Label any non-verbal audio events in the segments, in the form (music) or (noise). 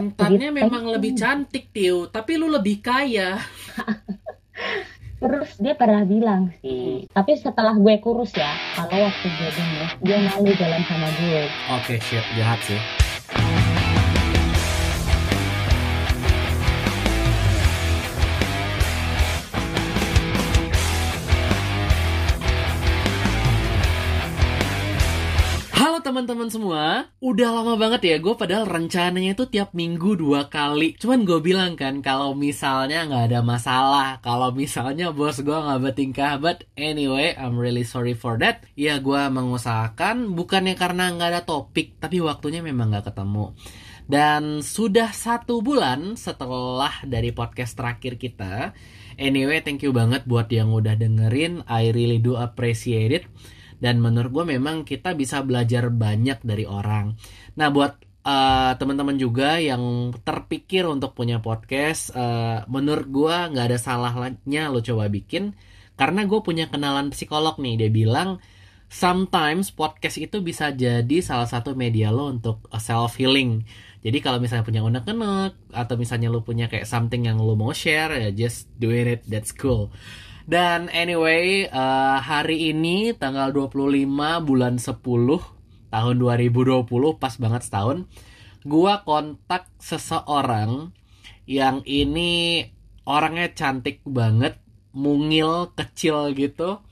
mantannya memang lebih cantik Tiu tapi lu lebih kaya. Terus dia pernah bilang sih tapi setelah gue kurus ya kalau waktu gue gemuk dia malu jalan sama gue. Oke okay, shit jahat sih teman-teman semua, udah lama banget ya gue padahal rencananya itu tiap minggu dua kali. Cuman gue bilang kan kalau misalnya nggak ada masalah, kalau misalnya bos gue nggak bertingkah, but anyway, I'm really sorry for that. Ya gue mengusahakan bukannya karena nggak ada topik, tapi waktunya memang nggak ketemu. Dan sudah satu bulan setelah dari podcast terakhir kita. Anyway, thank you banget buat yang udah dengerin. I really do appreciate it dan menurut gue memang kita bisa belajar banyak dari orang. Nah buat uh, teman-teman juga yang terpikir untuk punya podcast uh, menurut gue nggak ada salahnya lo coba bikin. Karena gue punya kenalan psikolog nih. Dia bilang sometimes podcast itu bisa jadi salah satu media lo untuk self healing jadi kalau misalnya punya unek-unek atau misalnya lo punya kayak something yang lo mau share ya just do it that's cool dan anyway, uh, hari ini tanggal 25 bulan 10 tahun 2020 pas banget setahun, gua kontak seseorang yang ini orangnya cantik banget, mungil, kecil gitu.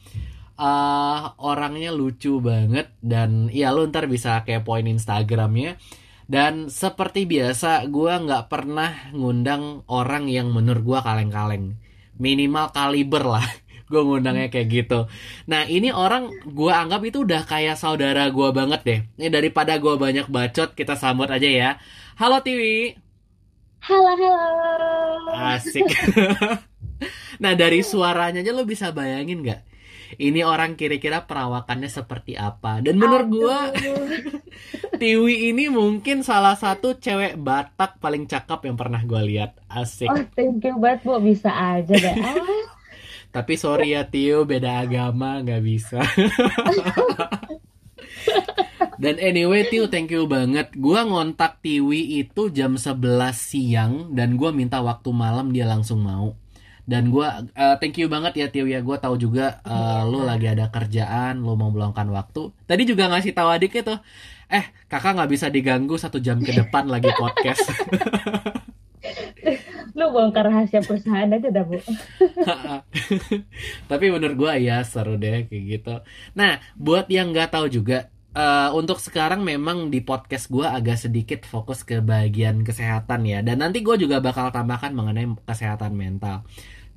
Uh, orangnya lucu banget dan ya lu ntar bisa kayak poin Instagramnya dan seperti biasa gue nggak pernah ngundang orang yang menurut gue kaleng-kaleng minimal kaliber lah. (laughs) Gue ngundangnya kayak gitu. Nah ini orang gue anggap itu udah kayak saudara gue banget deh. Ini daripada gue banyak bacot kita sambut aja ya. Halo Tiwi. Halo halo. Asik. (laughs) Nah dari suaranya aja lo bisa bayangin nggak ini orang kira-kira perawakannya seperti apa. Dan menurut gue (laughs) Tiwi ini mungkin salah satu cewek Batak paling cakep yang pernah gue lihat. Asik. Oh thank you banget bu. Bisa aja deh. Ah. (laughs) tapi sorry ya Tio beda agama nggak bisa. (laughs) Dan anyway Tio thank you banget. Gue ngontak Tiwi itu jam 11 siang Dan gue minta waktu malam dia langsung mau dan gue uh, thank you banget ya Tio. Ya gue tahu juga uh, lu lagi ada kerjaan lu mau meluangkan waktu. Tadi juga ngasih tahu adik itu eh kakak nggak bisa diganggu satu jam ke depan (laughs) lagi podcast. (laughs) Lu bongkar rahasia perusahaan aja dah bu. (laughs) Tapi menurut gue ya seru deh kayak gitu. Nah buat yang nggak tahu juga uh, untuk sekarang memang di podcast gue agak sedikit fokus ke bagian kesehatan ya. Dan nanti gue juga bakal tambahkan mengenai kesehatan mental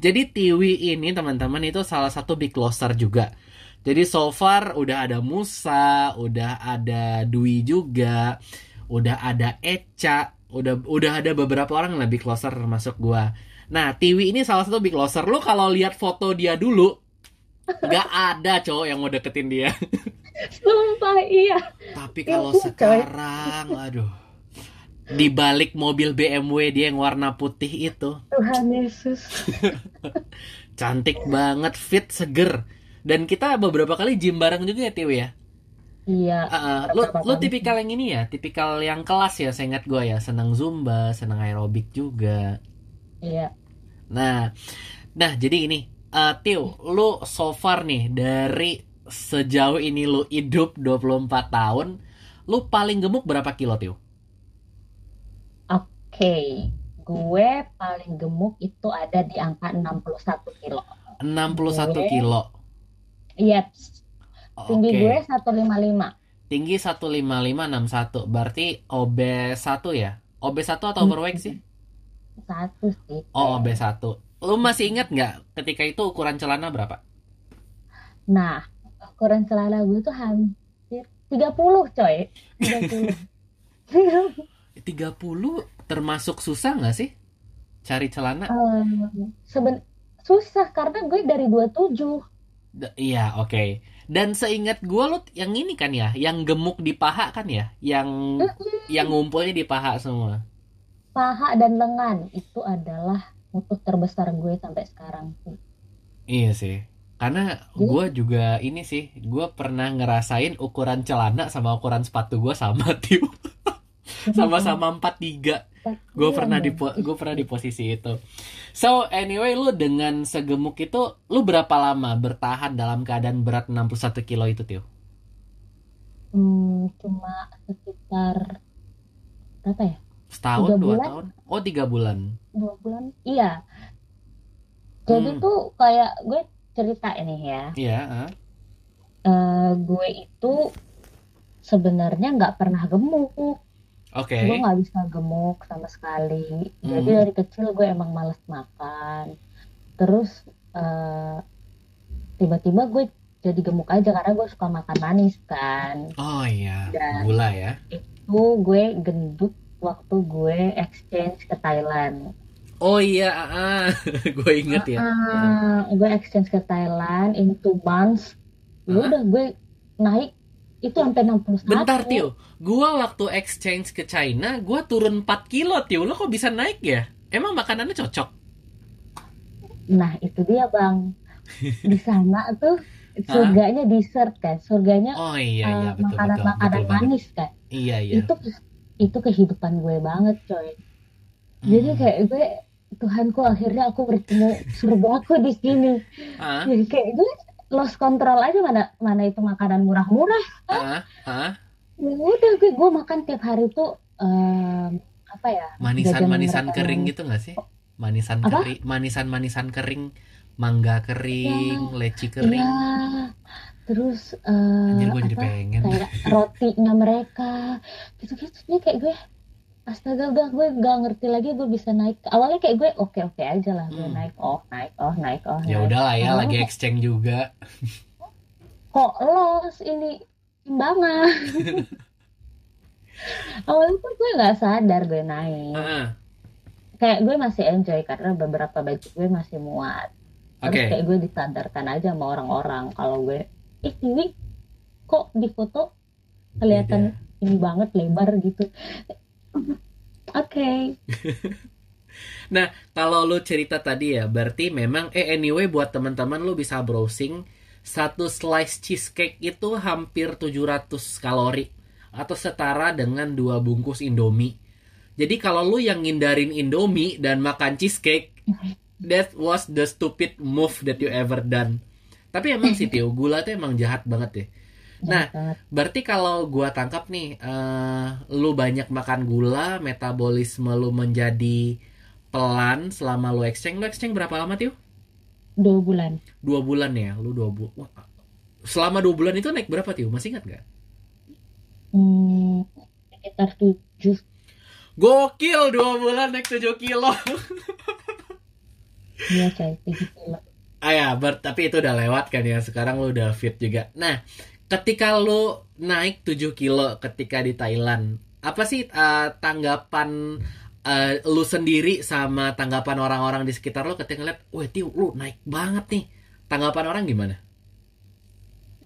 jadi Tiwi ini teman-teman itu salah satu big closer juga. Jadi so far udah ada Musa, udah ada Dwi juga, udah ada Eca, udah udah ada beberapa orang yang lebih closer termasuk gua. Nah, Tiwi ini salah satu big closer. Lu kalau lihat foto dia dulu, nggak ada cowok yang mau deketin dia. Sumpah iya. Tapi kalau sekarang, aduh di balik mobil BMW dia yang warna putih itu. Tuhan Yesus. (laughs) Cantik banget, fit, seger. Dan kita beberapa kali gym bareng juga ya, Tiwi ya? Iya. Uh, lo lo tipikal yang ini ya, tipikal yang kelas ya, saya ingat gue ya, senang zumba, senang aerobik juga. Iya. Nah, nah jadi ini, uh, Tiu, lo so far nih dari sejauh ini lo hidup 24 tahun, lo paling gemuk berapa kilo, Tiu? Okay. gue paling gemuk itu ada di angka 61 kilo. 61 gue, kilo. Iya. Tinggi okay. gue 155. Tinggi 155 61. Berarti OB1 ya? OB1 atau overweight sih? Satu sih. Oh, OB1. Lu masih ingat nggak ketika itu ukuran celana berapa? Nah, ukuran celana gue tuh hampir 30 coy. 30. 30 (laughs) termasuk susah nggak sih cari celana? Um, seben susah karena gue dari 27. iya, oke. Okay. Dan seingat gue lo yang ini kan ya, yang gemuk di paha kan ya, yang mm -hmm. yang ngumpulnya di paha semua. Paha dan lengan itu adalah musuh terbesar gue sampai sekarang sih. Iya sih. Karena gue juga ini sih, gue pernah ngerasain ukuran celana sama ukuran sepatu gue sama, (laughs) Tiu. Sama-sama 43. Gue pernah di gue pernah di posisi itu. So, anyway, lu dengan segemuk itu lu berapa lama bertahan dalam keadaan berat 61 kilo itu, Tio? Hmm, cuma sekitar berapa ya? Setahun, Tiga dua bulan? tahun? Oh, tiga bulan. Dua bulan? Iya. Jadi Hmm. tuh kayak gue cerita ini ya. Iya, ah. Eh, gue itu sebenarnya nggak pernah gemuk. Oke. Gue nggak bisa gemuk sama sekali. Jadi Hmm. dari kecil gue emang males makan. Terus eh, tiba-tiba gue jadi gemuk aja karena gue suka makan manis kan. Oh iya, Dan- gula ya. Itu gue gendut waktu gue exchange ke Thailand. Oh iya, ah, (laughs) gue inget ya. Ah, gue exchange ke Thailand in two months. Ya udah gue naik itu sampai 61. Bentar, Tio. Gua waktu exchange ke China, gua turun 4 kilo, Tio. Lo kok bisa naik ya? Emang makanannya cocok? Nah, itu dia, Bang. Di sana tuh (laughs) surganya dessert kan. Surganya Oh iya, eh, iya, betul, betul. makanan-makanan Betul banget. manis kan. Iya, iya. Itu itu kehidupan gue banget, coy. Jadi Hmm. kayak gue Tuhanku akhirnya aku bertemu surgaku di sini. Jadi kayak gue lost control aja mana mana itu makanan murah-murah. ah, ah. Ya udah gue gue makan tiap hari tuh em, apa ya? Manisan-manisan jajanan kering gitu nggak sih? Manisan Apa? kering, manisan-manisan kering, mangga kering, leci yang- kering. Iya. Terus eh, Anjir, gue jadi apa? pengen. kayak rotinya mereka gitu-gitu Jadi kayak gue astaga udah gue gak ngerti lagi gue bisa naik awalnya kayak gue oke oke aja lah gue Hmm. naik oh naik oh naik oh Ya naik udahlah ya, Oh. lagi exchange juga. kok los ini timbangan (laughs) awalnya tuh gue nggak sadar gue naik Ah, kayak gue masih enjoy karena beberapa baju gue masih muat terus Oke. kayak gue disadarkan aja sama orang-orang kalau gue ih ini kok di foto kelihatan ini banget lebar gitu oke (laughs) Kalau lu cerita tadi ya, berarti memang eh anyway buat teman-teman lu bisa browsing satu slice cheesecake itu hampir 700 kalori atau setara dengan dua bungkus Indomie. Jadi kalau lu yang ngindarin Indomie dan makan cheesecake, that was the stupid move that you ever done. Tapi emang sih Tio, gula tuh emang jahat banget deh. Nah, banget. Berarti kalau gua tangkap nih, eh, lu banyak makan gula, metabolisme lu menjadi pelan selama lu exchange. Lu exchange berapa lama, Tio? dua bulan Dua bulan ya, lu dua bulan. Selama dua bulan itu naik berapa, Tio? Masih ingat gak? hmm, sekitar tujuh Gokil, dua bulan naik 7 kilo. ya coy tujuh kilo ah ya, ber- tapi itu udah lewat kan ya. Sekarang lu udah fit juga. Nah, ketika lu naik 7 kilo ketika di Thailand, apa sih eh, tanggapan eh, lu sendiri sama tanggapan orang-orang di sekitar lu ketika ngeliat, wah Tio, lu naik banget nih. Tanggapan orang gimana?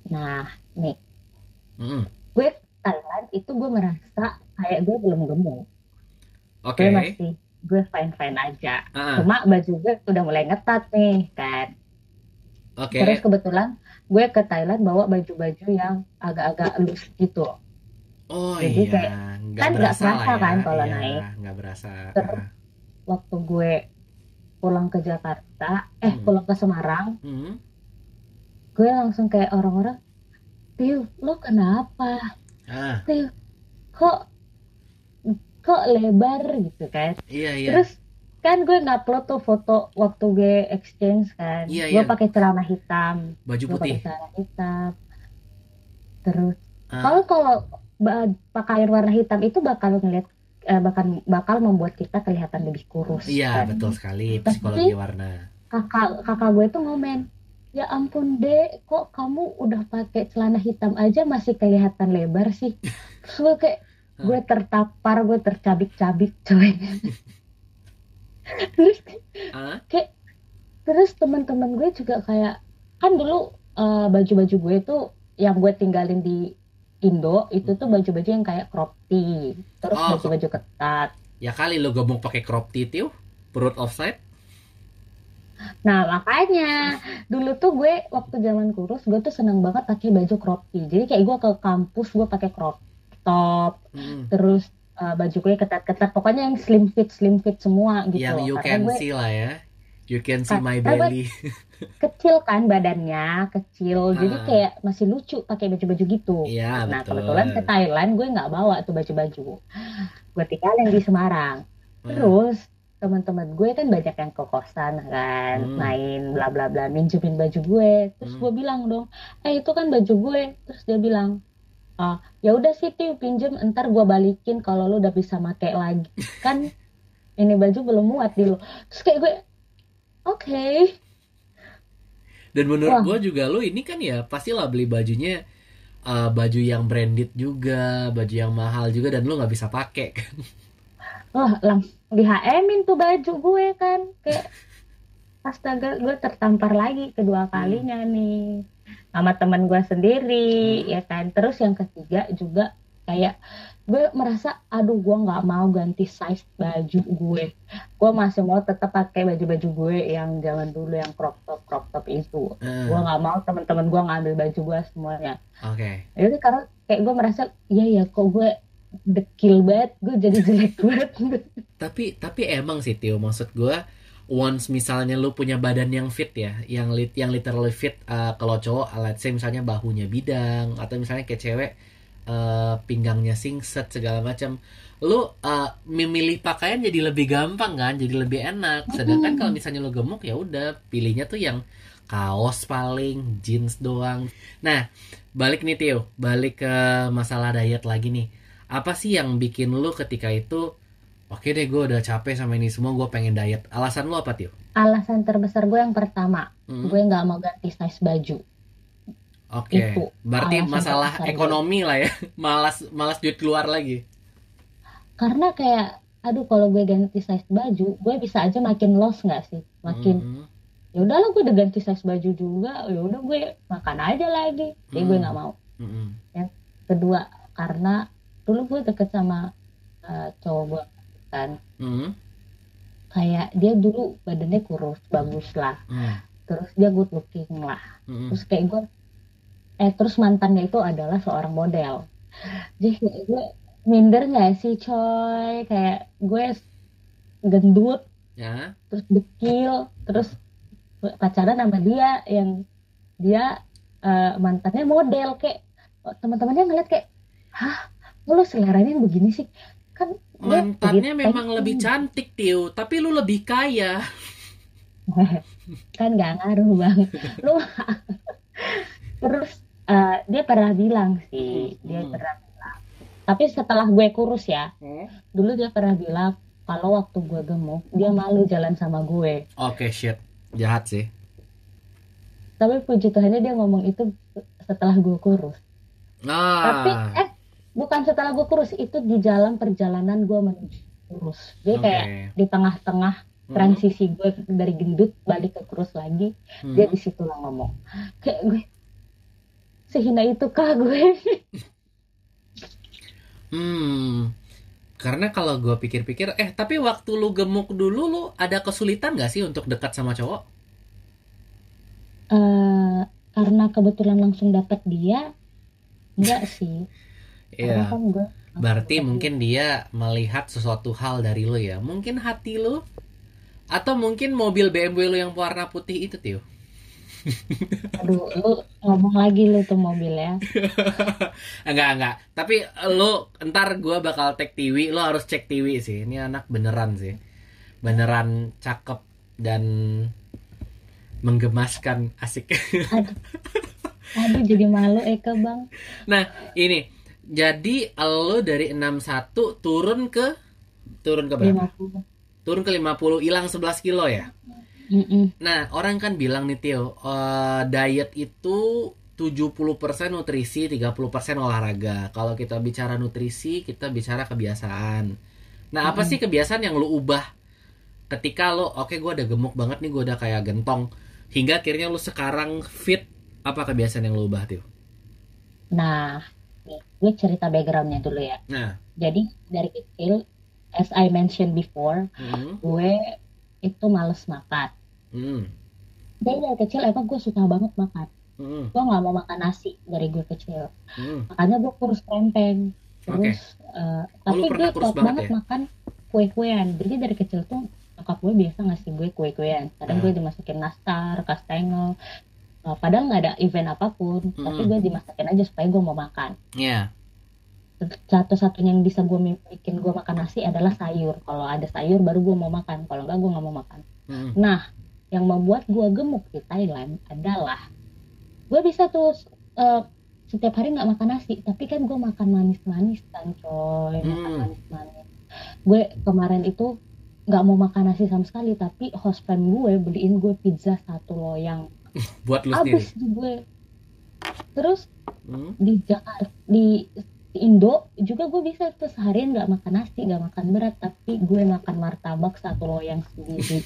nah nih Mm, gue Thailand itu gue merasa kayak gue belum gemuk Oke. gue masih gue fine fine aja Ah, cuma baju gue udah mulai ngetat nih kan Oke. terus kebetulan gue ke Thailand bawa baju-baju yang agak-agak loose gitu Oh jadi iya, kayak- nggak kan nggak berasa ya. kan kalau Iya, naik. Nggak berasa. Terus, Ah. waktu gue pulang ke Jakarta eh Hmm. pulang ke Semarang Hmm. gue langsung kayak orang-orang Tiu lo kenapa Ah, Tiu kok kok lebar gitu kan iya iya. terus kan gue ngupload tuh foto waktu gue exchange kan Iya, gue iya. pakai celana hitam Baju gue pakai putih. celana hitam terus Ah. kalau kalau pakaian warna hitam itu bakal ngeliat eh, bakal bakal membuat kita kelihatan lebih kurus Iya, kan. betul sekali Tapi- psikologi warna. kakak kakak gue tuh ngomen ya ampun dek kok kamu udah pakai celana hitam aja masih kelihatan lebar sih (laughs) terus gue kayak gue tertapar gue tercabik-cabik coy (laughs) terus Ah, terus teman-teman gue juga kayak kan dulu eh, baju-baju gue tuh yang gue tinggalin di Indo itu tuh baju-baju yang kayak crop tee terus Oh. baju-baju ketat ya kali lo gabung pakai crop tee, Tio. Perut offside. Nah makanya dulu tuh gue waktu zaman kurus gue tuh seneng banget pakai baju crop tee. Jadi kayak gue ke kampus gue pakai crop top, Hmm. terus uh, baju gue ketat-ketat pokoknya yang slim fit slim fit semua gitu Yang you Karena can gue see lah ya. You can see my Karena gue belly. (laughs) kecil kan badannya kecil jadi Ah. kayak masih lucu pakai baju-baju gitu Iya, nah betul. kebetulan ke Thailand gue nggak bawa tuh baju-baju gue tinggalin di Semarang Hmm. terus teman-teman gue kan banyak yang ke kosan kan Hmm. main bla bla bla minjemin baju gue terus Hmm. gue bilang dong eh itu kan baju gue terus dia bilang ah ya udah sih Tiu pinjem ntar gue balikin kalau lu udah bisa make lagi kan (laughs) ini baju belum muat di lu terus kayak gue oke Dan menurut gue juga lu ini kan ya pastilah beli bajunya uh, baju yang branded juga, baju yang mahal juga dan lu nggak bisa pakai (laughs) kan. Wah, langsung di HM-in tuh baju gue kan. Kayak (laughs) astaga, gue tertampar lagi kedua kalinya nih. Sama teman gue sendiri, Hmm. ya kan. Terus yang ketiga juga kayak gue merasa aduh gue nggak mau ganti size baju gue. Gue masih mau tetap pakai baju-baju gue yang zaman dulu yang crop top crop top itu. Eh, Gue nggak mau teman-teman gue ngambil baju gue semuanya. Oke. Jadi karena kayak gue merasa iya ya kok gue dekil banget, gue jadi jelek (laughs) banget. Tapi tapi emang sih Tio maksud gue once misalnya lu punya badan yang fit ya, yang lit yang literally fit uh, kalau cowok let's say misalnya bahunya bidang atau misalnya kayak cewek uh, pinggangnya singset segala macam. Lu uh, memilih pakaian jadi lebih gampang kan, jadi lebih enak. Sedangkan kalau misalnya lu gemuk ya udah pilihnya tuh yang kaos paling, jeans doang. Nah, balik nih Tio, balik ke masalah diet lagi nih. Apa sih yang bikin lu ketika itu Oke deh gue udah capek sama ini semua gue pengen diet Alasan lu apa Tio? Alasan terbesar gue yang pertama, Hmm, gue nggak mau ganti size baju. Oke itu Berarti masalah terbesar gue. ekonomi lah ya (laughs) Malas malas duit keluar lagi Karena kayak, aduh kalau gue ganti size baju, gue bisa aja makin loss nggak sih? Makin, Hmm, ya udahlah gue udah ganti size baju juga, ya udah gue makan aja lagi. Jadi gue Hmm. nggak mau. hmm, hmm. Kedua, karena dulu gue deket sama eh, cowok gue kan, Hmm, kayak dia dulu badannya kurus, bagus lah. hmm, Terus dia good looking lah. hmm. terus kayak gue eh terus mantannya itu adalah seorang model. Jadi kayak gue minder nggak sih coy? Kayak gue gendut Ya. terus dekil terus pacaran sama dia yang dia eh, mantannya model kayak teman-temannya ngeliat kayak hah? Lu seleranya begini sih kan dia Mantannya memang lebih cantik Tio. Tapi lu lebih kaya. (laughs) Kan nggak ngaruh banget lu (laughs) terus eh, dia pernah bilang sih. Dia Hmm. pernah bilang. Tapi setelah gue kurus ya Hmm. dulu dia pernah bilang kalau waktu gue gemuk dia malu jalan sama gue. Oke shit. Jahat sih. Tapi puji Tuhannya dia ngomong itu setelah gue kurus. Tapi Ah eh bukan setelah gue kurus itu di jalan perjalanan gue menuju kurus. Jadi Oke. kayak di tengah-tengah Hmm, transisi gue dari gendut balik ke kurus lagi hmm. dia di situ lah ngomong. Kayak gue sehina itu kah gue? (laughs) Hmm, karena kalau gue pikir-pikir, eh tapi waktu lu gemuk dulu lu ada kesulitan gak sih untuk dekat sama cowok? Eh, karena kebetulan langsung dapat dia enggak (laughs) sih Iya, kan gue berarti mungkin dia melihat sesuatu hal dari lu ya. Mungkin hati lu atau mungkin mobil BMW lu yang warna putih itu, Tio. (laughs) aduh lu ngomong lagi lu tuh mobil ya (laughs) enggak, enggak. Tapi lu ntar gue bakal tag Tiwi, lu harus cek Tiwi sih. Ini anak beneran sih. Beneran cakep dan menggemaskan asik. aduh (laughs) aduh jadi malu Eka bang Nah, ini. Jadi lo dari 61 turun ke turun ke berapa? 50 Turun ke 50, hilang 11 kilo ya. Mm-mm. Nah, orang kan bilang nih Tio, eh, diet itu 70% nutrisi, 30% olahraga. Kalau kita bicara nutrisi, kita bicara kebiasaan. Nah, apa Mm-mm. sih kebiasaan yang lo ubah ketika lo, oke gue udah gemuk banget nih, gue udah kayak gentong. Hingga akhirnya lo sekarang fit, apa kebiasaan yang lo ubah Tio? nah nih, gue cerita backgroundnya dulu ya. Nah, jadi dari kecil as I mentioned before hmm, gue itu males makan. Hmm, jadi dari kecil emang gue suka banget makan. Hmm, gue nggak mau makan nasi dari gue kecil. Hmm. makanya gue kurus krempeng terus eh, Oh, tapi gue kuat banget banget ya? makan kue-kuean. Jadi dari kecil tuh nyokap gue biasa ngasih gue kue-kuean. Kadang Ah. gue dimasukin nastar kastengel Eh, padahal nggak ada event apa pun tapi Mm-mm. gue dimasakin aja supaya gue mau makan Iya. satu-satunya yang bisa gue bikin gue makan nasi adalah sayur kalau ada sayur baru gue mau makan kalau nggak gue nggak mau makan Mm-mm. Nah, yang membuat gue gemuk di Thailand adalah gue bisa tuh eh, setiap hari nggak makan nasi, tapi kan gue makan manis-manis kan, coy, makan Hmm. manis-manis. Gue kemarin itu nggak mau makan nasi sama sekali, tapi host friend gue beliin gue pizza satu loyang, Buat lu sendiri. abis gue. Terus Hmm. di Jakarta di Indo juga gue bisa tuh seharian nggak makan nasi nggak makan berat tapi gue makan martabak satu loyang sendiri (laughs)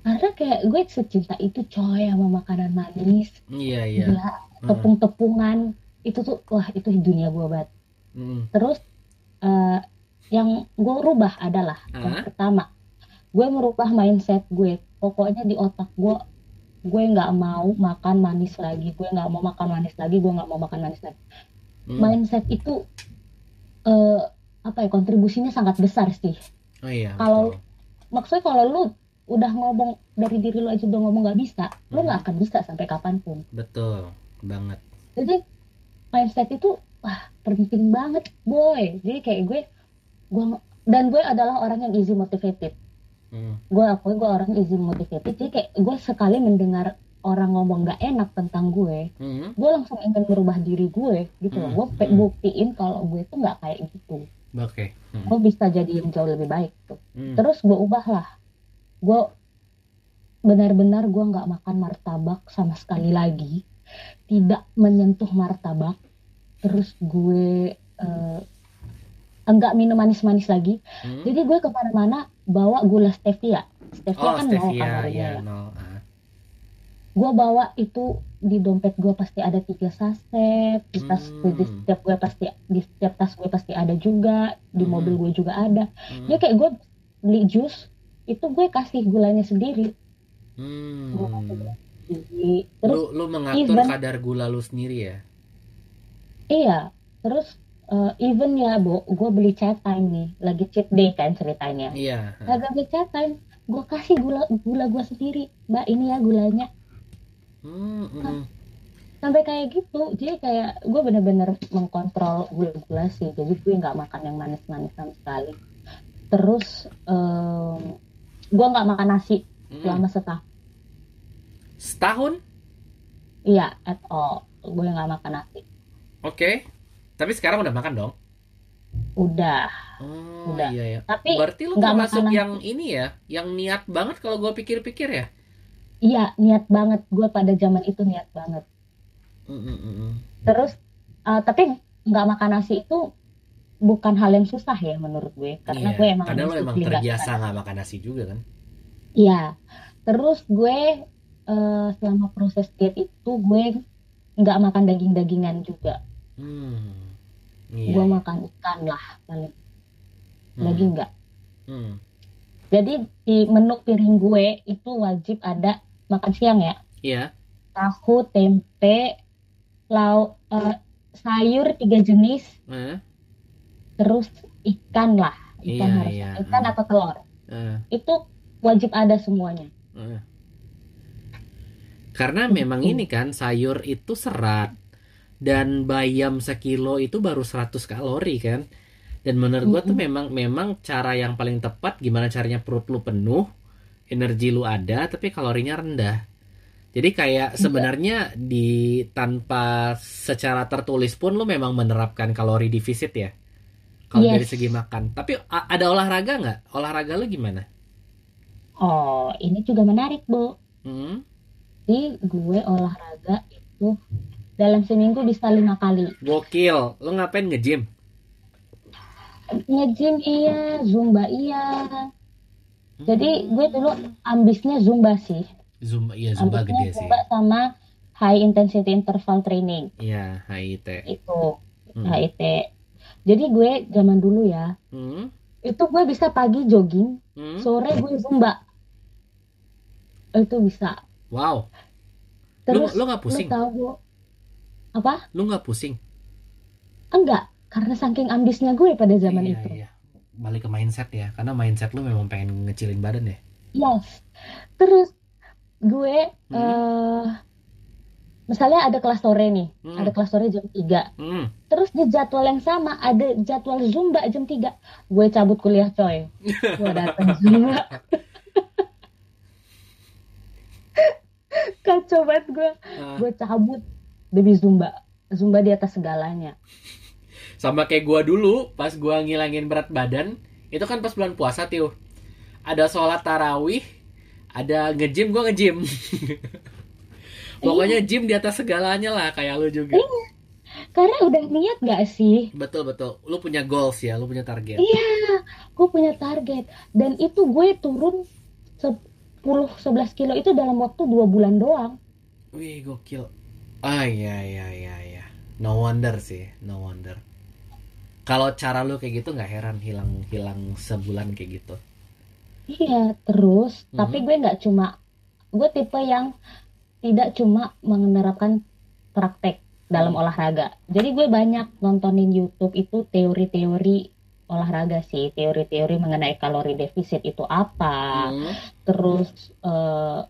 karena kayak gue secinta itu coy sama makanan manis Iya, iya. gila Hmm. tepung-tepungan itu tuh wah itu dunia gue banget Mm. terus eh, yang gue rubah adalah yang Ah. pertama gue merubah mindset gue pokoknya di otak gue gue nggak mau makan manis lagi gue nggak mau makan manis lagi gue nggak mau makan manis lagi Mm. mindset itu eh apa ya kontribusinya sangat besar sih Oh iya. kalau- maksudnya kalau lu udah ngomong dari diri lu aja udah ngomong nggak bisa lu Hmm. nggak akan bisa sampai kapan pun betul banget. jadi mindset itu wah penting banget boy jadi kayak gue gue dan gue adalah orang yang easy motivated Mm. gue akui gue orang easy motivated jadi kayak gue sekali mendengar orang ngomong nggak enak tentang gue Mm. gue langsung ingin merubah diri gue gitu loh Hmm, gue pe- hmm. buktiin kalau gue tuh nggak kayak gitu Oke. Mm. gue bisa jadi yang jauh lebih baik tuh Mm. terus gue ubah lah gue benar-benar gue nggak makan martabak sama sekali lagi tidak menyentuh martabak terus gue eh, enggak minum manis-manis lagi Mm. jadi gue ke mana-mana bawa gula stevia stevia Oh, kan nol stevia kalorinya ya, ya nol. Ah. gue bawa itu di dompet gue pasti ada tiga saset di tas Hmm. di setiap gue pasti di setiap tas gue pasti ada juga di Hmm. mobil gue juga ada Mm. dia kayak gue beli jus itu gue kasih gulanya sendiri Hmm. Terus Lu lu mengatur even- kadar gula lu sendiri ya. iya terus eh, even ya bu gue beli chat time nih lagi cheat day kan ceritanya Iya. ah. lagi beli chat time gue kasih gula gula gue sendiri mbak ini ya gulanya Hmm, mm. sampai kayak gitu jadi kayak gue bener-bener mengkontrol gula-gula sih jadi gue nggak makan yang manis-manis sama sekali terus em, gue nggak makan nasi Mm. selama setahun Setahun? iya at all gue nggak makan nasi Oke. Tapi sekarang udah makan dong. udah Oh Udah. iya ya. tapi Berarti lu termasuk makan yang ini ya, yang niat banget kalau gua pikir-pikir ya. iya niat banget gue pada zaman itu niat banget Mm, mm, terus eh, tapi nggak makan nasi itu bukan hal yang susah ya menurut gue karena Iya, gue emang karena emang terbiasa nggak makan nasi juga kan. Iya, terus gue eh, selama proses diet itu gue nggak makan daging-dagingan juga. Hmm. Iya. Gue makan ikan lah paling, Hmm. daging nggak. Hmm. Jadi di menu piring gue itu wajib ada makan siang ya, Iya. tahu, tempe, lauk, eh, sayur tiga jenis, Eh, terus ikan lah, ikan Iya, harus iya. ikan atau telur. eh, Itu wajib ada semuanya. eh. Karena memang ini kan sayur itu serat dan bayam sekilo itu baru 100 kalori kan. Dan menurut gua tuh memang memang cara yang paling tepat gimana caranya perut lu penuh, energi lu ada tapi kalorinya rendah. Jadi kayak sebenarnya di tanpa secara tertulis pun lu memang menerapkan kalori defisit ya. Kalau Yes. dari segi makan. Tapi a- ada olahraga nggak? Olahraga lu gimana? Oh, ini juga menarik, Bu. Hmm? Jadi gue olahraga itu dalam seminggu bisa lima kali. Gokil. Lu ngapain nge-gym? Nge-gym iya, zumba iya. Jadi gue dulu ambisnya zumba sih. Zumba, iya Zumba Ambisnya gede sih. zumba sama high intensity interval training Iya, HIT. itu Hmm. HIT. Jadi gue zaman dulu ya, Hmm? itu gue bisa pagi jogging, Hmm? sore gue zumba. Itu bisa. Wow. Terus lu nggak lu pusing? tahu Bu, apa? Lu nggak pusing? Enggak. karena saking ambisnya gue pada zaman iya, itu iya. Balik ke mindset ya, karena mindset lu memang pengen ngecilin badan ya. yes terus gue Hmm. eh misalnya ada kelas sore nih Hmm. ada kelas sore jam 3 Hmm. terus di jadwal yang sama ada jadwal zumba jam 3 gue cabut kuliah coy (laughs) gue datang zumba (laughs) kacau banget gue Ah, gue cabut demi zumba zumba di atas segalanya sama kayak gua dulu pas gua ngilangin berat badan, itu kan pas bulan puasa tuh. Ada sholat tarawih, ada nge-gym gua nge-gym. (laughs) Pokoknya gym di atas segalanya lah kayak lu juga. karena udah niat gak sih Betul betul. Lu punya goals ya, lu punya target. Iya, gue punya target dan itu gue turun 10-11 kilo itu dalam waktu dua bulan doang. Wih, gokil. Ah iya iya iya iya. No wonder sih, no wonder. Kalau cara lu kayak gitu nggak heran hilang hilang sebulan kayak gitu. Iya, terus Mhm. tapi gue nggak cuma gue tipe yang tidak cuma menerapkan praktek dalam olahraga. Jadi gue banyak nontonin YouTube itu teori-teori olahraga sih, teori-teori mengenai kalori defisit itu apa, Hmm. terus eh,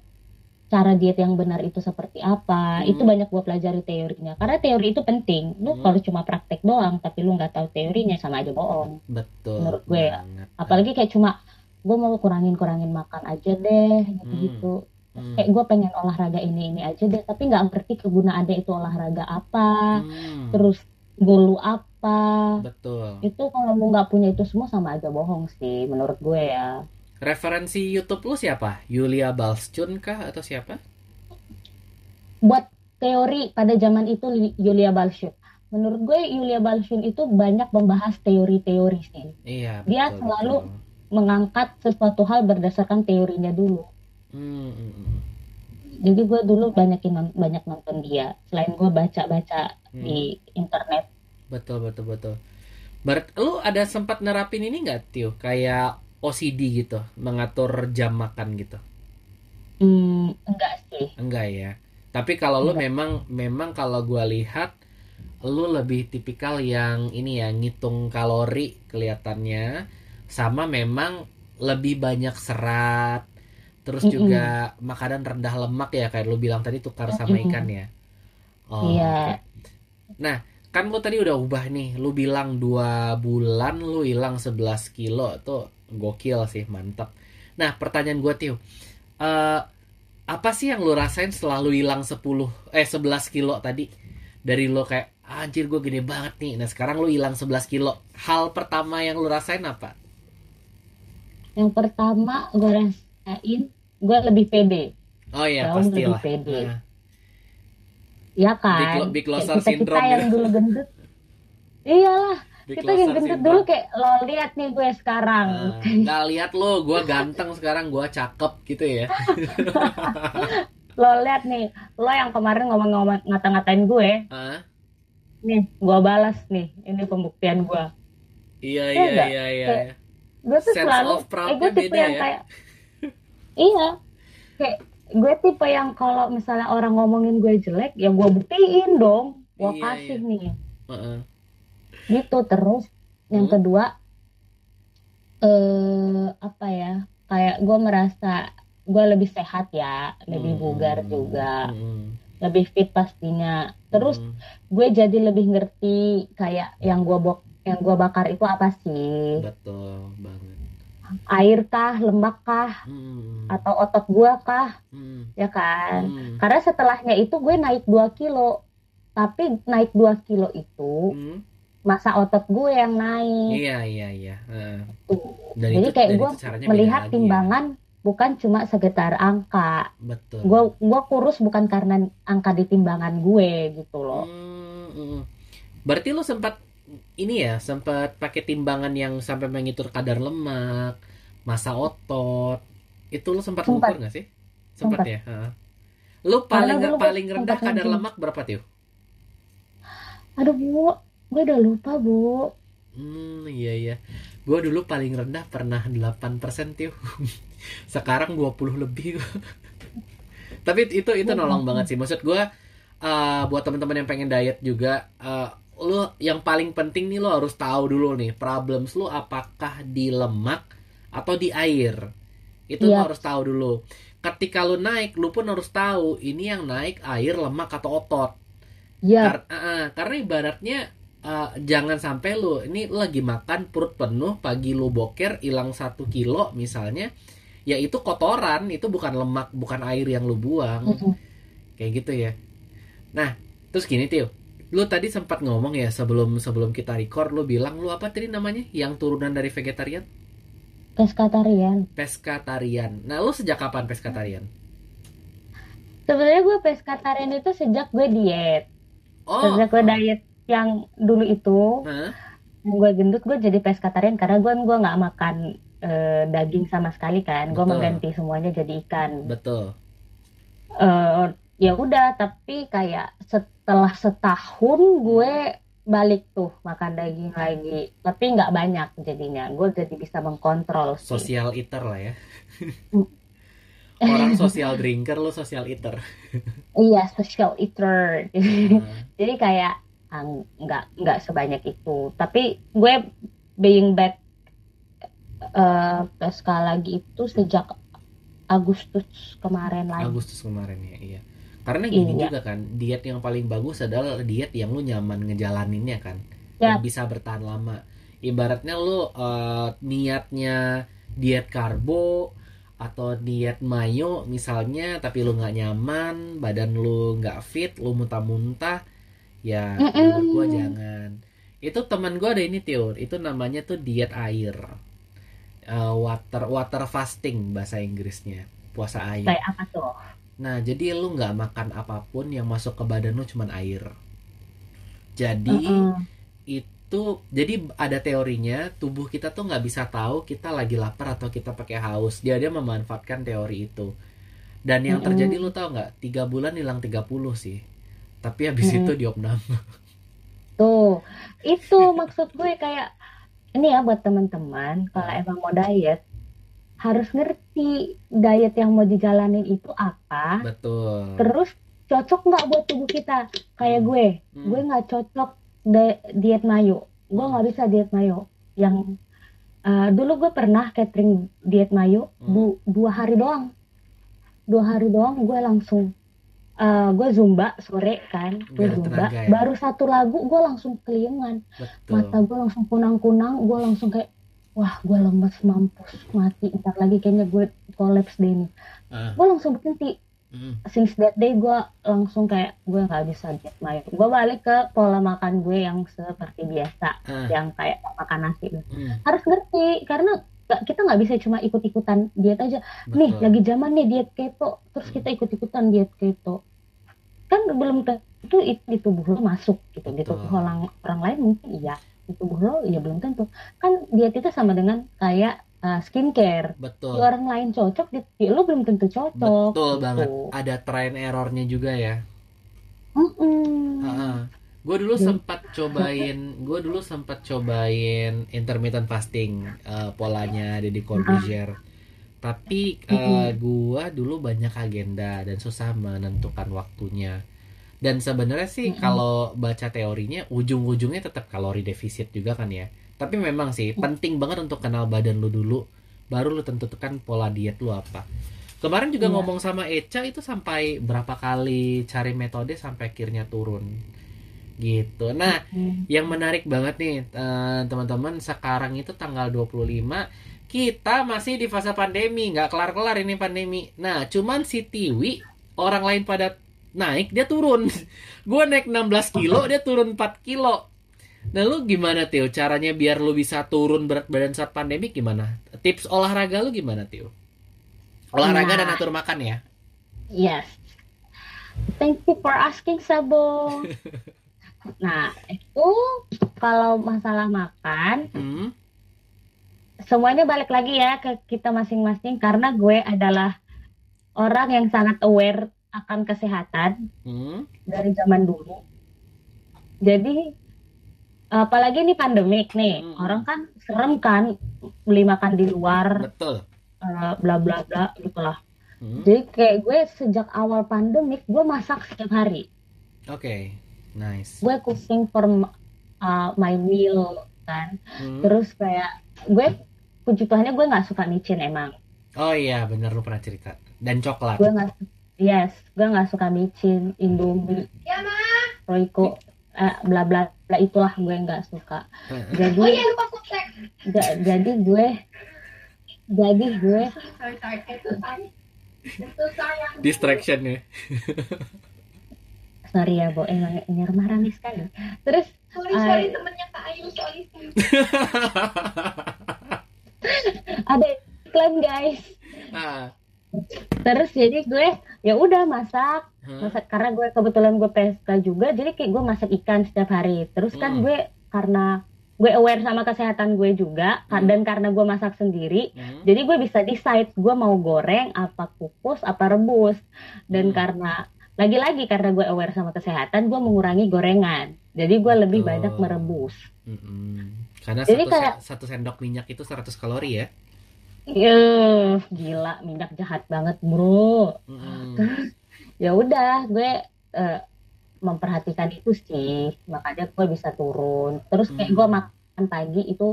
cara diet yang benar itu seperti apa, Hmm. itu banyak gue pelajari teorinya. Karena teori itu penting. Lu Hmm. kalau cuma praktek doang, tapi lu nggak tahu teorinya sama aja bohong. Betul. Menurut gue ya. banget. Apalagi kayak cuma gue mau kurangin kurangin makan aja deh, gitu gitu. Hmm. Kayak gue pengen olahraga ini ini aja deh, tapi nggak ngerti kegunaannya itu olahraga apa, Hmm. terus goal lu apa. betul. Itu kalau lu nggak punya itu semua sama aja bohong sih, menurut gue ya. Referensi YouTube lu siapa? Yulia Balschun kah atau siapa? buat teori pada zaman itu Li- Yulia Balchun. Menurut gue Yulia Balchun itu banyak membahas teori-teori sih. Iya, Dia betul, selalu betul. Mengangkat sesuatu hal berdasarkan teorinya dulu. Hmm, hmm, hmm. Jadi gue dulu banyakin non- banyak nonton dia. Selain gue baca-baca Hmm. di internet. Betul, betul, betul. Berarti lu ada sempat nerapin ini nggak, Tio? Kayak OCD gitu, mengatur jam makan gitu. Hmm, enggak sih. Enggak ya. Tapi kalau lu memang memang kalau gua lihat lu lebih tipikal yang ini ya, ngitung kalori kelihatannya sama memang lebih banyak serat. Terus Mm-mm. juga makanan rendah lemak ya kayak lu bilang tadi tukar sama ikan ya. Oh, Iya. oke. Nah, kan lu tadi udah ubah nih. Lu bilang dua bulan lu hilang 11 kilo. Tuh gokil sih, mantap. Nah, pertanyaan gua Tio. Eh, apa sih yang lu rasain setelah lu hilang 10 eh 11 kilo tadi? Dari lu kayak anjir gue gede banget nih. Nah, sekarang lu hilang 11 kilo. Hal pertama yang lu rasain apa? Yang pertama gue rasain gue lebih pede. Oh iya, Jauh lebih pastilah. pede. Nah, Ya Big kan? lo- big Kayak loser kita-kita syndrome yang gitu. dulu gendut. Iyalah, big kita yang gendut dulu kayak lo lihat nih gue sekarang. Nah, nggak lihat lo, gue ganteng sekarang, gue cakep gitu ya. lo lihat nih, lo yang kemarin ngomong-ngomong ngata-ngatain gue, Hah? nih gue balas nih, ini pembuktian gue. Iya Iya iya iya iya. Kayak-. Gue tuh Sense selalu, eh gue tipe yang ya? kayak, iya, kayak gue tipe yang kalau misalnya orang ngomongin gue jelek, ya gue buktiin dong, gue Iya, kasih iya. nih, Heeh. Gitu terus. Yang Hmm. kedua, eh apa ya, kayak gue merasa gue lebih sehat ya, lebih Hmm. bugar juga, Hmm. lebih fit pastinya. Terus Hmm. gue jadi lebih ngerti kayak yang gue bok yang gue bakar itu apa sih betul banget. air kah lemak kah Hmm. atau otot gue kah Hmm. ya kan Hmm. karena setelahnya itu gue naik 2 kilo tapi naik 2 kilo itu Hmm. Masa otot gue yang naik Iya iya iya. Dan jadi itu- kayak gue melihat ya. timbangan bukan cuma sekedar angka Betul. gue gue kurus bukan karena angka di timbangan gue gitu loh Hmm, hmm. Berarti lu sempat ini ya, sempat pakai timbangan yang sampai mengitur kadar lemak, massa otot. Itu lu sempat Sempat. ngukur nggak sih? Sempat Sempat. ya. Heeh. Lu paling paling rendah kadar lemak berapa tuh? aduh bu gue udah lupa bu Hmm, iya iya. Gua dulu paling rendah pernah 8% tuh. (laughs) Sekarang 20 lebih. (laughs) Tapi itu itu nolong banget sih. Maksud gua eh, buat teman-teman yang pengen diet juga eh, lu yang paling penting nih lo harus tahu dulu nih problems lu apakah di lemak atau di air itu lo Iya. harus tahu dulu ketika lu naik lu pun harus tahu ini yang naik air lemak atau otot ya Kar- ah, ah, karena ibaratnya ah, jangan sampai lu ini lu lagi makan perut penuh pagi lu boker hilang satu kilo misalnya ya itu kotoran itu bukan lemak bukan air yang lu buang. Kayak gitu ya. Nah terus gini Tio. Lu tadi sempat ngomong ya sebelum sebelum kita record lu bilang lu apa tadi namanya? Yang turunan dari vegetarian? Pescatarian peskatarian. Nah lu sejak kapan peskatarian? Sebenarnya gue pescatarian itu sejak gue diet. Oh sejak gue diet yang dulu itu yang gue gendut gue jadi pescatarian karena gue gue nggak makan eh, daging sama sekali kan. Gue mengganti semuanya jadi ikan. Betul. Eh, ya udah tapi kayak setelah setahun gue balik tuh makan daging lagi. Tapi nggak banyak jadinya. Gue jadi bisa mengkontrol sih. Social eater lah ya. Mm. orang social drinker lu social eater. Iya social eater. Nah, (laughs) jadi kayak nggak nggak sebanyak itu tapi gue being back eh PSK lagi itu sejak Agustus kemarin lagi Agustus kemarin ya iya karena gini Iya. juga kan diet yang paling bagus adalah diet yang lu nyaman ngejalaninnya kan Ya. yang bisa bertahan lama ibaratnya lu eh, niatnya diet karbo atau diet mayo misalnya tapi lu nggak nyaman badan lu nggak fit lu muntah-muntah ya Mm-mm. menurut gua jangan itu teman gua ada ini Tio itu namanya tuh diet air Eh, water water fasting bahasa Inggrisnya puasa air kayak apa tuh Nah, jadi lu nggak makan apa pun yang masuk ke badan lu cuman air. Jadi itu, jadi ada teorinya tubuh kita tuh nggak bisa tahu kita lagi lapar atau kita pakai haus. Dia dia memanfaatkan teori itu. Dan yang terjadi lu tahu nggak? Tiga bulan hilang 30 sih. Tapi habis Mm-mm. itu diopnam. (laughs) Tuh, itu maksud gue kayak ini ya buat teman-teman kalau emang mau diet harus ngerti diet yang mau dijalanin itu apa, Betul. terus cocok nggak buat tubuh kita. Kayak gue, Hmm. gue nggak cocok di- diet mayo, gue nggak bisa diet mayo. Yang eh, dulu gue pernah catering diet mayo Hmm. du- dua hari doang, dua hari doang gue langsung eh, gue zumba sore kan, gue zumba, tenaga ya? baru satu lagu gue langsung keliengan Betul. mata gue langsung kunang-kunang gue langsung kayak wah gue lemes mampus mati. Ntar lagi kayaknya gue kolaps deh nih. Ah, gue langsung berhenti. Mm, since that day gue langsung kayak gue nggak bisa diet mayo gue balik ke pola makan gue yang seperti biasa ah, yang kayak makan nasi. Mm, harus ngerti karena kita nggak bisa cuma ikut-ikutan diet aja. Nih betul. lagi zaman nih diet keto terus kita ikut-ikutan diet keto belum tentu itu di tubuh lo masuk gitu di Betul. tubuh orang orang lain mungkin iya di tubuh lo ya belum tentu kan diet itu sama dengan kayak uh, skincare di Betul. orang lain cocok di, di lo belum tentu cocok Betul gitu. banget. Ada try and errornya juga ya. Mm-mm. Gue dulu sempat cobain, (laughs) gue dulu sempat cobain intermittent fasting eh, polanya Deddy Corbuzier. Tapi eh, gua dulu banyak agenda dan susah menentukan waktunya. Dan sebenarnya sih Mm-mm. kalau baca teorinya ujung-ujungnya tetap kalori defisit juga kan ya. Tapi memang sih penting banget untuk kenal badan lu dulu, baru lu tentukan pola diet lu apa. Kemarin juga Iya. ngomong sama Eca itu sampai berapa kali cari metode sampai akhirnya turun gitu. Nah, Hmm. yang menarik banget nih eh, teman-teman sekarang itu tanggal 25 kita masih di fase pandemi nggak kelar-kelar ini pandemi. Nah, cuman si Tiwi orang lain pada naik dia turun. (laughs) Gue naik 16 kilo dia turun 4 kilo. Nah lu gimana Tio caranya biar lu bisa turun berat badan saat pandemi gimana? Tips olahraga lu gimana Tio? Olahraga dan Nah. atur makan ya. Yes. Thank you for asking, Sabo. (laughs) Nah, itu kalau masalah makan, Hmm, semuanya balik lagi ya ke kita masing-masing karena gue adalah orang yang sangat aware akan kesehatan hmm, dari zaman dulu. Jadi apalagi ini pandemik nih, Hmm. orang kan serem kan beli makan di luar, betul. eh, bla bla bla gitulah. Hmm, Jadi kayak gue sejak awal pandemik gue masak setiap hari. Oke, nice. gue cooking for uh, my meal kan Hmm. terus kayak gue puji Tuhannya gue nggak suka micin emang Oh iya, bener lu pernah cerita. Dan coklat. gue nggak yes gue nggak suka micin Indomie Ya, Ma. Royco eh, bla bla bla itulah gue nggak suka Heeh. (laughs) jadi Oh iya, lupa ja- jadi gue jadi gue Sorry, sorry. Itu sorry. Itu sayang. Distraction ya. (laughs) sorry ya Bo emang ini rumah rame sekali terus Sorry, Ah. sorry temennya Kak Ayu, sorry. sorry. (laughs) ada iklan guys ah. Terus jadi gue ya udah masak Hah? masak karena gue kebetulan gue PSK juga jadi kayak gue masak ikan setiap hari terus kan Hmm. gue karena gue aware sama kesehatan gue juga Hmm. dan karena gue masak sendiri Hmm. jadi gue bisa decide gue mau goreng apa kukus apa rebus dan Hmm. karena lagi-lagi karena gue aware sama kesehatan gue mengurangi gorengan jadi gue lebih banyak merebus Mm-mm. Karena Jadi satu, kayak- satu sendok minyak itu 100 kalori ya. Yuh, gila minyak jahat banget bro Mm-mm. (laughs) ya udah gue eh, memperhatikan itu sih makanya gue bisa turun terus kayak Hmm. gue makan pagi itu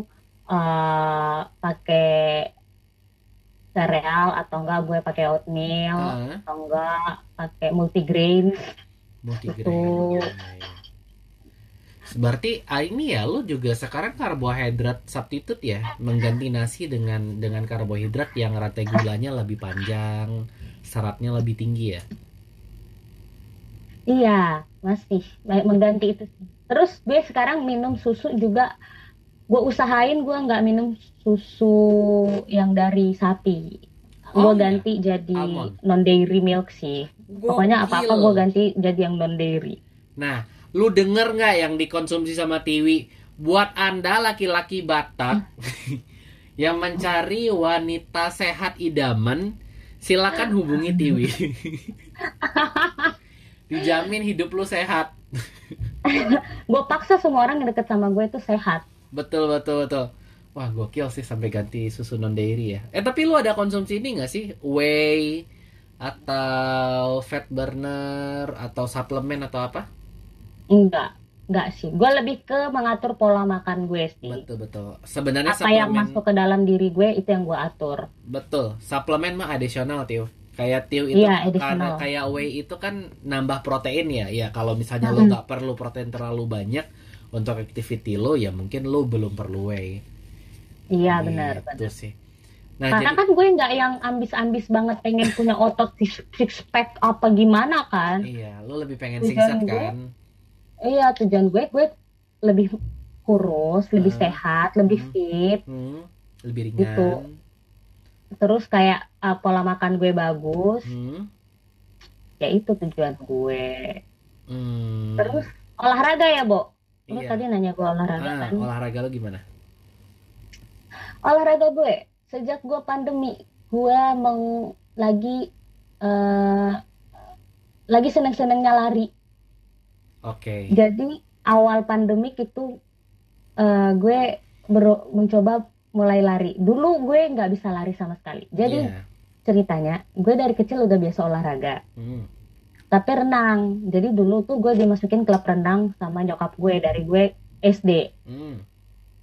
eh pakai sereal atau enggak gue pakai oatmeal Ah, atau enggak pakai multigrain multigrain. Betul. Ya, ya. Berarti ah, ini ya lu juga sekarang karbohidrat substitute ya, mengganti nasi dengan dengan karbohidrat yang rantai gulanya lebih panjang, seratnya lebih tinggi ya. iya masih baik mengganti itu sih. terus gue sekarang minum susu juga gue usahain gue nggak minum susu yang dari sapi gue Oh, iya. ganti jadi Almond. non dairy milk sih Pokoknya apa-apa Gokil. gue ganti jadi yang non dairy. Nah, lu denger nggak yang dikonsumsi sama Tiwi? Buat anda laki-laki Batak (laughs) yang mencari wanita sehat idaman, silakan hubungi Tiwi. (laughs) Dijamin hidup lu sehat. (laughs) Gue paksa semua orang yang deket sama gue itu sehat. Betul betul betul. Wah gokil sih sampai ganti susu non dairy ya. Eh tapi lu ada konsumsi ini nggak sih? Whey atau fat burner atau suplemen atau apa? Enggak, enggak sih. Gue lebih ke mengatur pola makan gue sih. Betul betul. Sebenarnya Apa yang suplemen masuk ke dalam diri gue itu yang gue atur. betul. Suplemen mah additional Tio. Kayak Tio itu Iya, karena kayak whey itu kan nambah protein ya. Ya kalau misalnya lu Mm-mm. nggak perlu protein terlalu banyak untuk activity lo ya mungkin lu belum perlu whey. Iya benar benar. sih. Nah, Karena jadi kan gue nggak yang ambis-ambis banget pengen punya otot six, pack apa gimana kan? iya, lu lebih pengen Tujuan singset kan? Iya tujuan gue gue lebih kurus, lebih Hmm. sehat, lebih Hmm. fit. Hmm, lebih ringan. Gitu. Terus kayak uh, pola makan gue bagus. Hmm. Ya itu tujuan gue. Hmm. Terus olahraga ya, Bo? Lu Iya. tadi nanya gue olahraga Ah, kan? olahraga lo gimana? Olahraga gue sejak gue pandemi, gue meng lagi eh lagi seneng-senengnya lari. Oke. Jadi awal pandemik itu eh, gue beru- mencoba mulai lari. Dulu gue nggak bisa lari sama sekali. Jadi Iya. ceritanya gue dari kecil udah biasa olahraga. Hmm. Tapi renang. Jadi dulu tuh gue dimasukin klub renang sama nyokap gue dari gue SD. Hmm.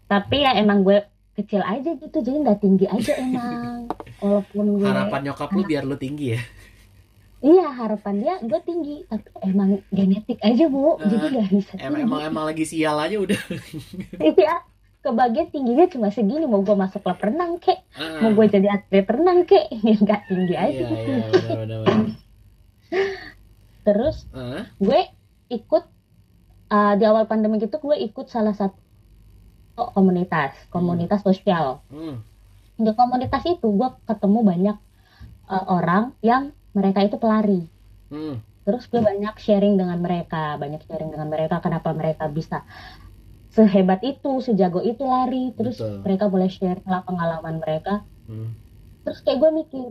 Tapi ya emang gue kecil aja gitu. Jadi nggak tinggi aja emang. (laughs) Walaupun gue Harapan nyokap lu biar lu tinggi ya. Iya harapan dia gue tinggi. Tapi emang genetik aja bu. Ah, Jadi nggak bisa Emang tinggi. emang, emang lagi sial aja udah. (laughs) Iya. Kebagian tingginya cuma segini. Mau gue masuk klub renang kek. Ah. Mau gue jadi atlet renang kek. (laughs) Ya nggak tinggi aja Iya, gitu. iya, benar benar. benar. (laughs) Terus Ah, gue ikut uh, di awal pandemi itu gue ikut salah satu komunitas komunitas sosial hmm. di komunitas itu gue ketemu banyak uh, orang yang mereka itu pelari Hmm. terus gue banyak sharing dengan mereka banyak sharing dengan mereka kenapa mereka bisa sehebat itu sejago itu lari terus Betul. mereka boleh share pengalaman mereka Hmm. terus kayak gue mikir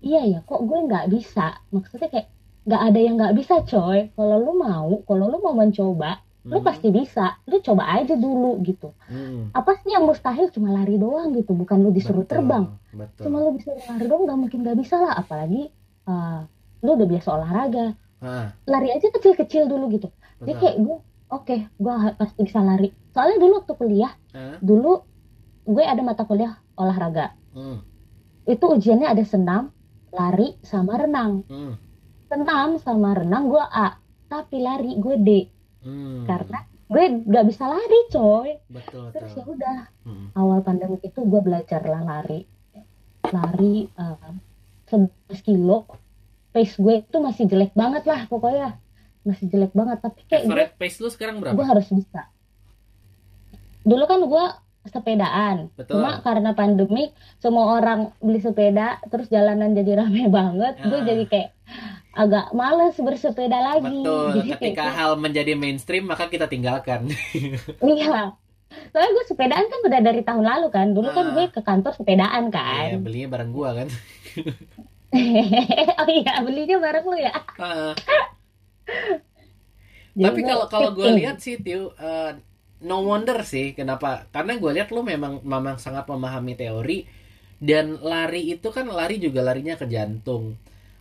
iya ya kok gue nggak bisa maksudnya kayak nggak ada yang nggak bisa coy kalau lu mau kalau lu mau mencoba lu Hmm. pasti bisa lu coba aja dulu gitu Hmm. apa sih yang mustahil cuma lari doang gitu bukan lu disuruh Betul, terbang Betul. cuma lu disuruh lari doang nggak mungkin nggak bisa lah apalagi uh, lu udah biasa olahraga Ah, lari aja kecil-kecil dulu gitu jadi betul. kayak gue oke gue pasti bisa lari soalnya dulu waktu kuliah Hah? dulu gue ada mata kuliah olahraga Hmm. itu ujiannya ada senam lari sama renang Hmm. senam sama renang gue A tapi lari gue D Hmm. karena gue nggak bisa lari coy betul terus ya udah Hmm. awal pandemi itu gue belajar lah lari lari eh, 11 kilo pace gue itu masih jelek banget lah pokoknya masih jelek banget tapi kayak gue pace lu sekarang gue berapa? harus bisa dulu kan gue sepedaan Betul. cuma karena pandemi semua orang beli sepeda terus jalanan jadi rame (laughs) banget gue Ah. jadi kayak agak males bersepeda lagi Betul. (laughs) Jadi Ketika kayak- hal menjadi mainstream maka kita tinggalkan. (laughs) iya soalnya gue sepedaan kan udah dari tahun lalu kan dulu kan Ah. gue ke kantor sepedaan Iya, kan belinya bareng gua kan. (laughs) oh iya belinya bareng lu ya Ah. (laughs) Tapi gue kalau kalau gue lihat sih Tiu, eh, no wonder sih kenapa? Karena gue lihat lu memang memang sangat memahami teori dan lari itu kan lari juga larinya ke jantung.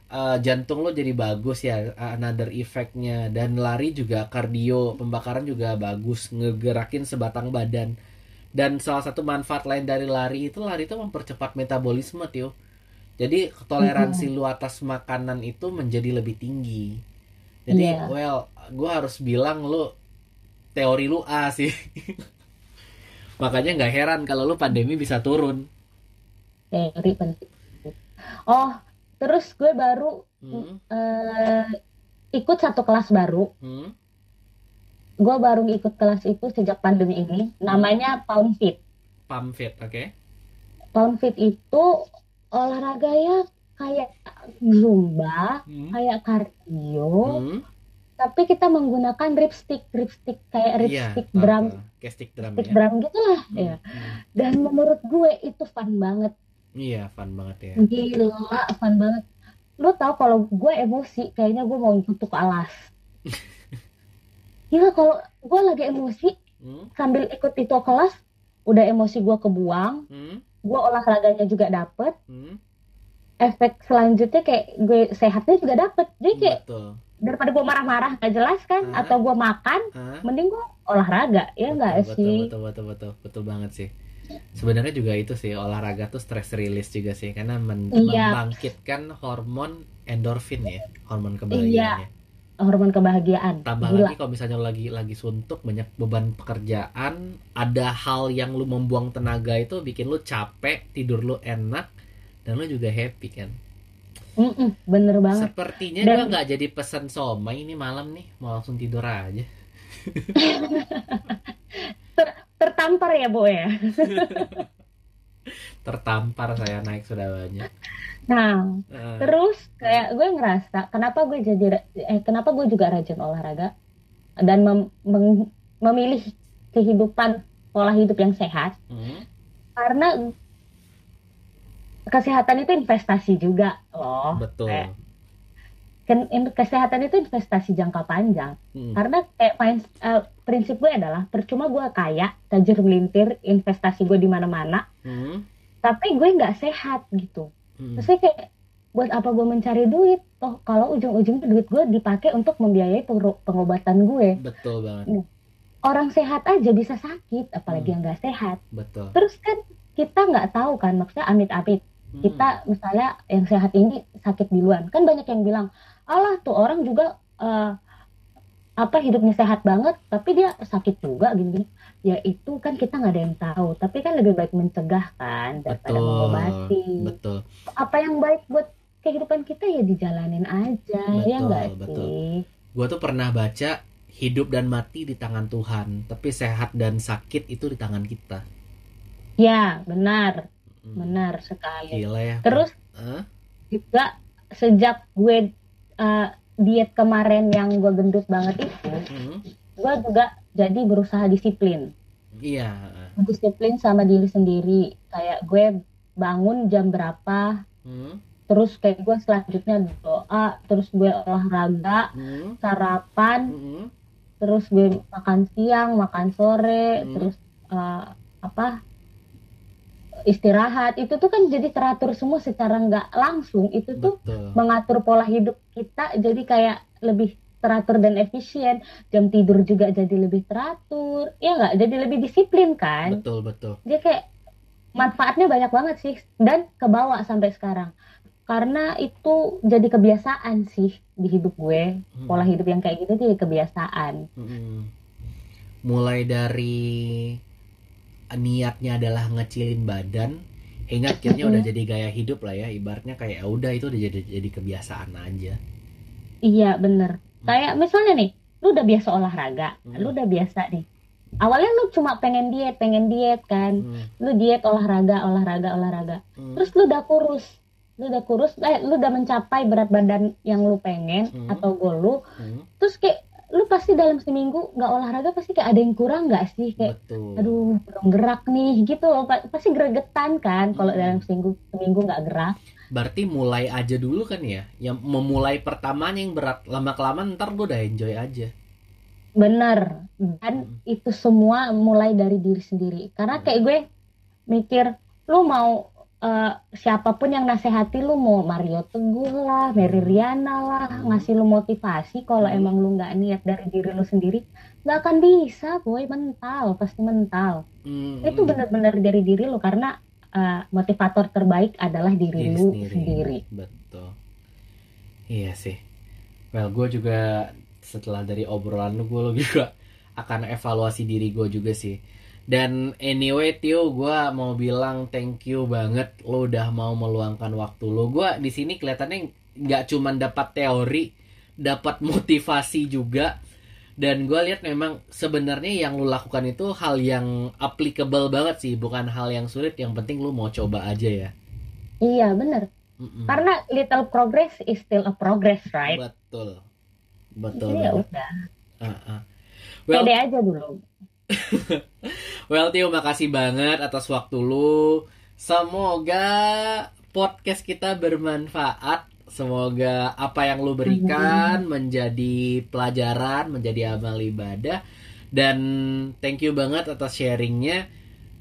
Eh, jantung lo jadi bagus ya, another effectnya dan lari juga kardio pembakaran juga bagus ngegerakin sebatang badan. Dan salah satu manfaat lain dari lari itu lari itu mempercepat metabolisme Tio. Jadi toleransi lu atas makanan itu menjadi lebih tinggi. Jadi Iya. well, gue harus bilang lu teori lu A sih. (laughs) Makanya nggak heran kalau lu pandemi bisa turun. teori penting oh terus gue baru Hmm, eh, ikut satu kelas baru. Hmm, gue baru ikut kelas itu sejak pandemi ini. Namanya Pound Fit. Pump fit, oke? Pound Fit itu olahraga ya kayak zumba Hmm, kayak kardio. Hmm, tapi kita menggunakan ripstick ripstick kayak iya, ripstick tahu, drum. Kayak stick drum stick ya. drum gitulah Hmm, ya. hmm. dan menurut gue itu fun banget Iya, fun banget ya. gila fun banget. Lu tau kalau gue emosi kayaknya gue mau tutup alas. (laughs) Gila kalau gue lagi emosi Hmm, sambil ikut itu kelas udah emosi gue kebuang hmm, gue olahraganya juga dapet. Hmm, efek selanjutnya kayak gue sehatnya juga dapet. Jadi kayak betul. daripada gue marah-marah gak jelas kan? Ah. atau gue makan Hah? mending gue olahraga ya betul, enggak betul, sih? betul betul betul betul banget sih sebenarnya juga itu sih olahraga tuh stress release juga sih karena men- Iya. membangkitkan hormon endorfin ya hormon Iya. kebahagiaan ya. hormon kebahagiaan tambah gila lagi kalau misalnya lo lagi lagi suntuk banyak beban pekerjaan ada hal yang lu membuang tenaga itu bikin lu capek tidur lu enak dan lu juga happy kan Mm-mm, bener banget sepertinya Dan- gua nggak jadi pesan somai ini malam nih mau langsung tidur aja (laughs) tertampar ya bo ya? (laughs) Tertampar saya naik sudah banyak. Nah Eh, Terus kayak gue ngerasa kenapa gue jadi eh kenapa gue juga rajin olahraga? Dan mem- meng- memilih kehidupan pola hidup yang sehat. Hmm, karena kesehatan itu investasi juga loh. betul. Kayak- kesehatan itu investasi jangka panjang. Hmm, Karena kayak main- eh, prinsip gue adalah percuma gue kaya, tajir melintir, investasi gue di mana-mana, hmm, tapi gue nggak sehat gitu. hmm. Terus kayak buat apa gue mencari duit? Toh kalau ujung-ujungnya duit gue dipakai untuk membiayai pengobatan gue. betul banget Orang sehat aja bisa sakit, apalagi Hmm. yang nggak sehat. betul Terus kan kita nggak tahu kan, maksudnya amit-amit. Hmm, Kita misalnya yang sehat ini sakit duluan. Kan banyak yang bilang, alah tuh orang juga eh, apa hidupnya sehat banget, tapi dia sakit juga gini-gini. Ya itu kan kita nggak ada yang tahu. Tapi kan lebih baik mencegah kan daripada betul mengobati. betul apa yang baik buat kehidupan kita ya dijalanin aja ya Betul, enggak betul. sih gue tuh pernah baca hidup dan mati di tangan Tuhan tapi sehat dan sakit itu di tangan kita ya benar Hmm, benar sekali gila ya terus Hah? juga sejak gue uh, diet kemarin yang gue gendut banget itu Hmm, gue juga jadi berusaha disiplin. Iya. Disiplin sama diri sendiri. Kayak gue bangun jam berapa Hmm, terus kayak gue selanjutnya doa terus gue olahraga hmm, sarapan hmm, terus gue makan siang, makan sore, Hmm. terus eh, apa istirahat itu tuh kan jadi teratur semua secara nggak langsung. Itu tuh betul. mengatur pola hidup kita jadi kayak lebih teratur dan efisien. Jam tidur juga jadi lebih teratur. Ya nggak? Jadi lebih disiplin kan? Betul betul. Dia kayak manfaatnya banyak banget sih dan kebawa sampai sekarang. Karena itu jadi kebiasaan sih di hidup gue. Hmm. pola hidup yang kayak gitu jadi kebiasaan. Mm-mm. mulai dari niatnya adalah ngecilin badan hingga akhirnya udah jadi gaya hidup lah ya ibaratnya kayak ya udah itu udah jadi jadi kebiasaan aja. Iya bener. Kayak misalnya nih lu udah biasa olahraga Hmm. lu udah biasa nih. Awalnya lu cuma pengen diet pengen diet kan. Hmm, lu diet olahraga olahraga olahraga. Hmm, terus lu udah kurus. Lu udah kurus eh lu udah mencapai berat badan yang lu pengen Hmm. atau goal lu. Hmm, terus kayak lu pasti dalam seminggu nggak olahraga pasti kayak ada yang kurang nggak sih? Kayak betul. Aduh belum gerak nih gitu loh. Pa- pasti gregetan kan kalau Hmm. dalam seminggu seminggu nggak gerak. Berarti mulai aja dulu kan ya? Yang memulai pertamanya yang berat lama kelamaan ntar gue udah enjoy aja. Bener. Dan Hmm. itu semua mulai dari diri sendiri. Karena kayak gue mikir lu mau eh, siapa pun yang nasehati lu mau Mario Teguh lah, Mary Riana lah ngasih lu motivasi kalau Hmm. emang lu nggak niat dari diri lu sendiri nggak akan bisa boy mental pasti mental Hmm, itu bener-bener dari diri lu karena eh, motivator terbaik adalah diri, Diri lu sendiri. sendiri. Betul. Iya sih. Well, gue juga setelah dari obrolan lu, gue juga akan evaluasi diri gue juga sih. Dan anyway, Tio, gue mau bilang thank you banget lo udah mau meluangkan waktu lo. Gue di sini kelihatannya nggak cuman dapat teori, dapat motivasi juga. Dan gue lihat memang sebenarnya yang lo lakukan itu hal yang applicable banget sih, bukan hal yang sulit. Yang penting lo mau coba aja ya. Iya bener Mm-mm. karena little progress is still a progress right Betul. Betul ya banget. udah Ah, ah. Well, pede aja dulu (laughs) well Tio, makasih banget atas waktu lu. Semoga podcast kita bermanfaat. Semoga apa yang lu berikan menjadi pelajaran, menjadi amal ibadah. Dan thank you banget atas sharingnya.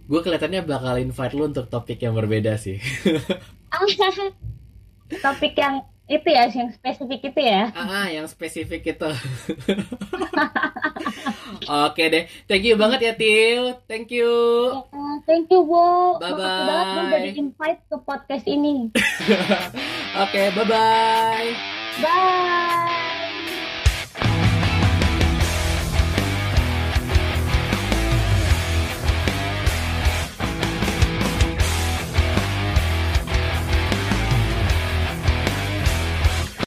Gue kelihatannya bakal invite lu untuk topik yang berbeda sih. (laughs) (laughs) topik yang itu ya yang spesifik itu ya Ah, ah, yang spesifik itu. (laughs) Oke deh, thank you banget ya Tio, thank you. Ya, thank you Bo Bye-bye. makasih banget lu udah di invite ke podcast ini (laughs) Oke, bye bye. bye